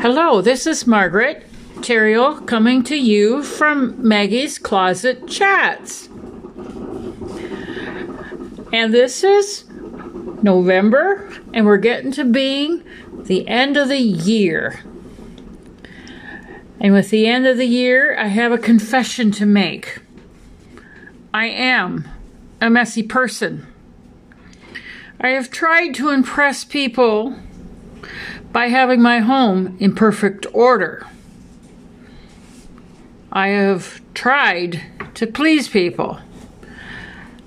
Hello, this is Margaret Terrio coming to you from Maggie's Closet Chats. And this is November, and we're getting to being the end of the year. And with the end of the year, I have a confession to make. I am a messy person. I have tried to impress people by having my home in perfect order. I have tried to please people.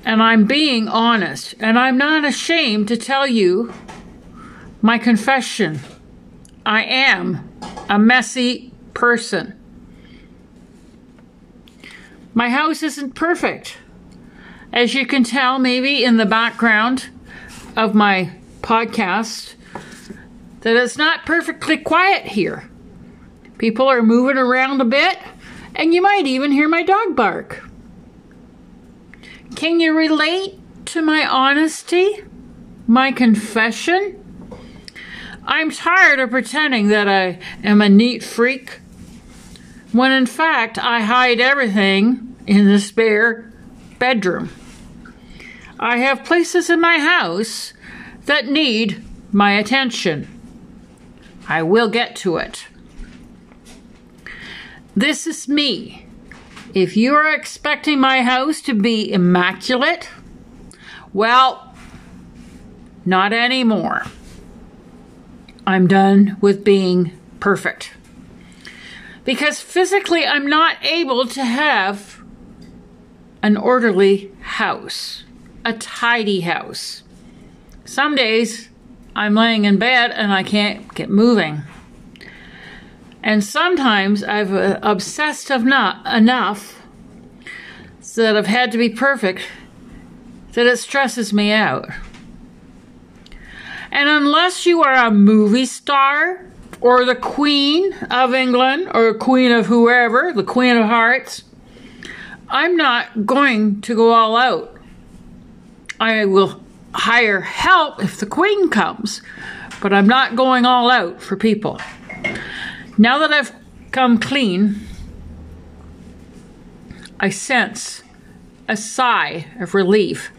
And I'm being honest, and I'm not ashamed to tell you my confession. I am a messy person. My house isn't perfect. As you can tell, maybe in the background of my podcast, that it's not perfectly quiet here. People are moving around a bit, and you might even hear my dog bark. Can you relate to my honesty? My confession? I'm tired of pretending that I am a neat freak when in fact I hide everything in the spare bedroom. I have places in my house that need my attention. I will get to it. This is me. If you are expecting my house to be immaculate, well, not anymore. I'm done with being perfect. Because physically, I'm not able to have an orderly house, a tidy house. Some days I'm laying in bed and I can't get moving. And sometimes I've uh, obsessed enough, enough that I've had to be perfect that it stresses me out. And unless you are a movie star or the Queen of England or Queen of whoever, the Queen of Hearts, I'm not going to go all out. I will hire help if the Queen comes, but I'm not going all out for people. Now that I've come clean, I sense a sigh of relief.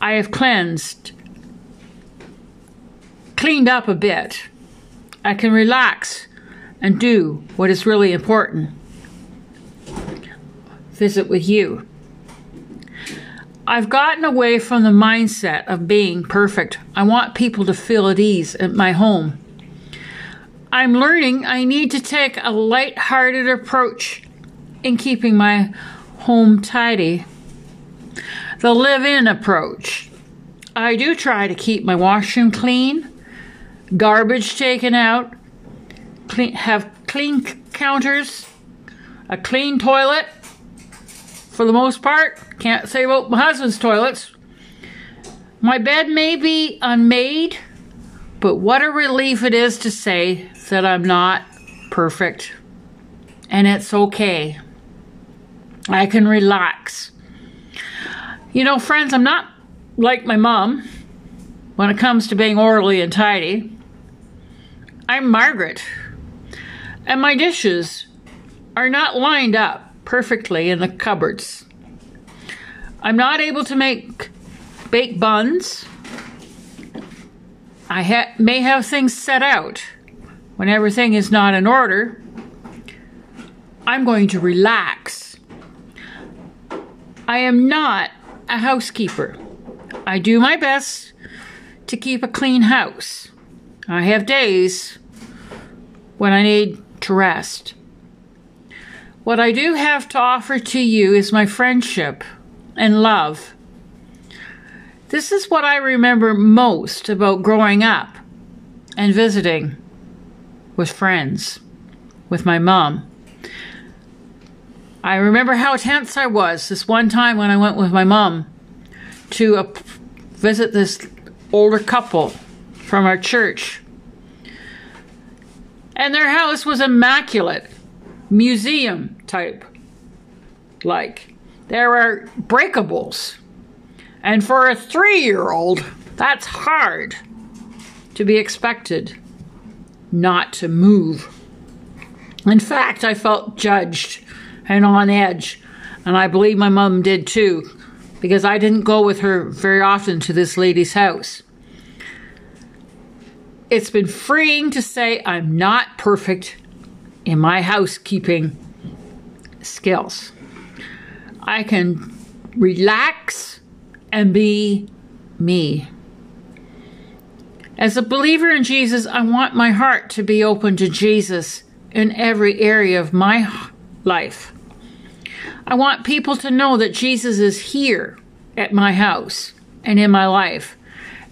I have cleansed, cleaned up a bit. I can relax and do what is really important visit with you. I've gotten away from the mindset of being perfect. I want people to feel at ease at my home. I'm learning I need to take a light-hearted approach in keeping my home tidy. The live-in approach. I do try to keep my washroom clean, garbage taken out, clean, have clean counters, a clean toilet. For the most part, can't say about my husband's toilets. My bed may be unmade, but what a relief it is to say that I'm not perfect. And it's okay. I can relax. You know, friends, I'm not like my mom when it comes to being orderly and tidy. I'm Margaret. And my dishes are not lined up perfectly in the cupboards. I'm not able to make bake buns I ha- may have things set out when everything is not in order. I'm going to relax. I am not a housekeeper. I do my best to keep a clean house. I have days when I need to rest. What I do have to offer to you is my friendship and love this is what I remember most about growing up and visiting with friends, with my mom. I remember how tense I was this one time when I went with my mom to a, visit this older couple from our church. And their house was immaculate, museum type. Like, there are breakables and for a three year old, that's hard. to be expected not to move. In fact, I felt judged and on edge, and I believe my mom did too, because I didn't go with her very often to this lady's house. It's been freeing to say I'm not perfect in my housekeeping skills. I can relax and be me. As a believer in Jesus, I want my heart to be open to Jesus in every area of my life. I want people to know that Jesus is here at my house and in my life,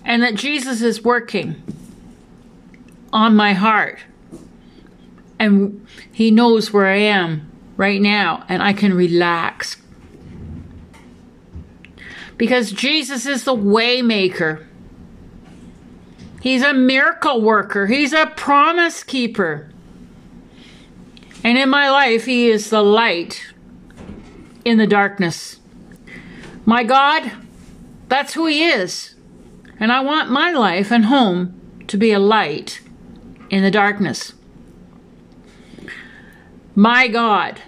and that Jesus is working on my heart. And He knows where I am right now, and I can relax. Because Jesus is the waymaker. He's a miracle worker. He's a promise keeper. And in my life, He is the light in the darkness. My God, that's who He is. And I want my life and home to be a light in the darkness. My God,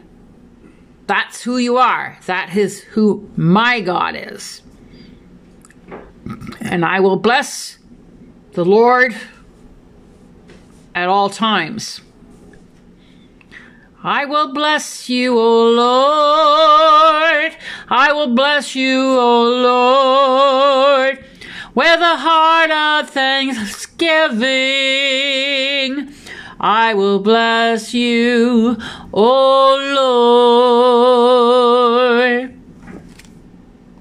that's who you are. That is who my God is. And I will bless the Lord at all times. I will bless you, O Lord. I will bless you, O Lord, with a heart of thanksgiving. I will bless you, O Lord.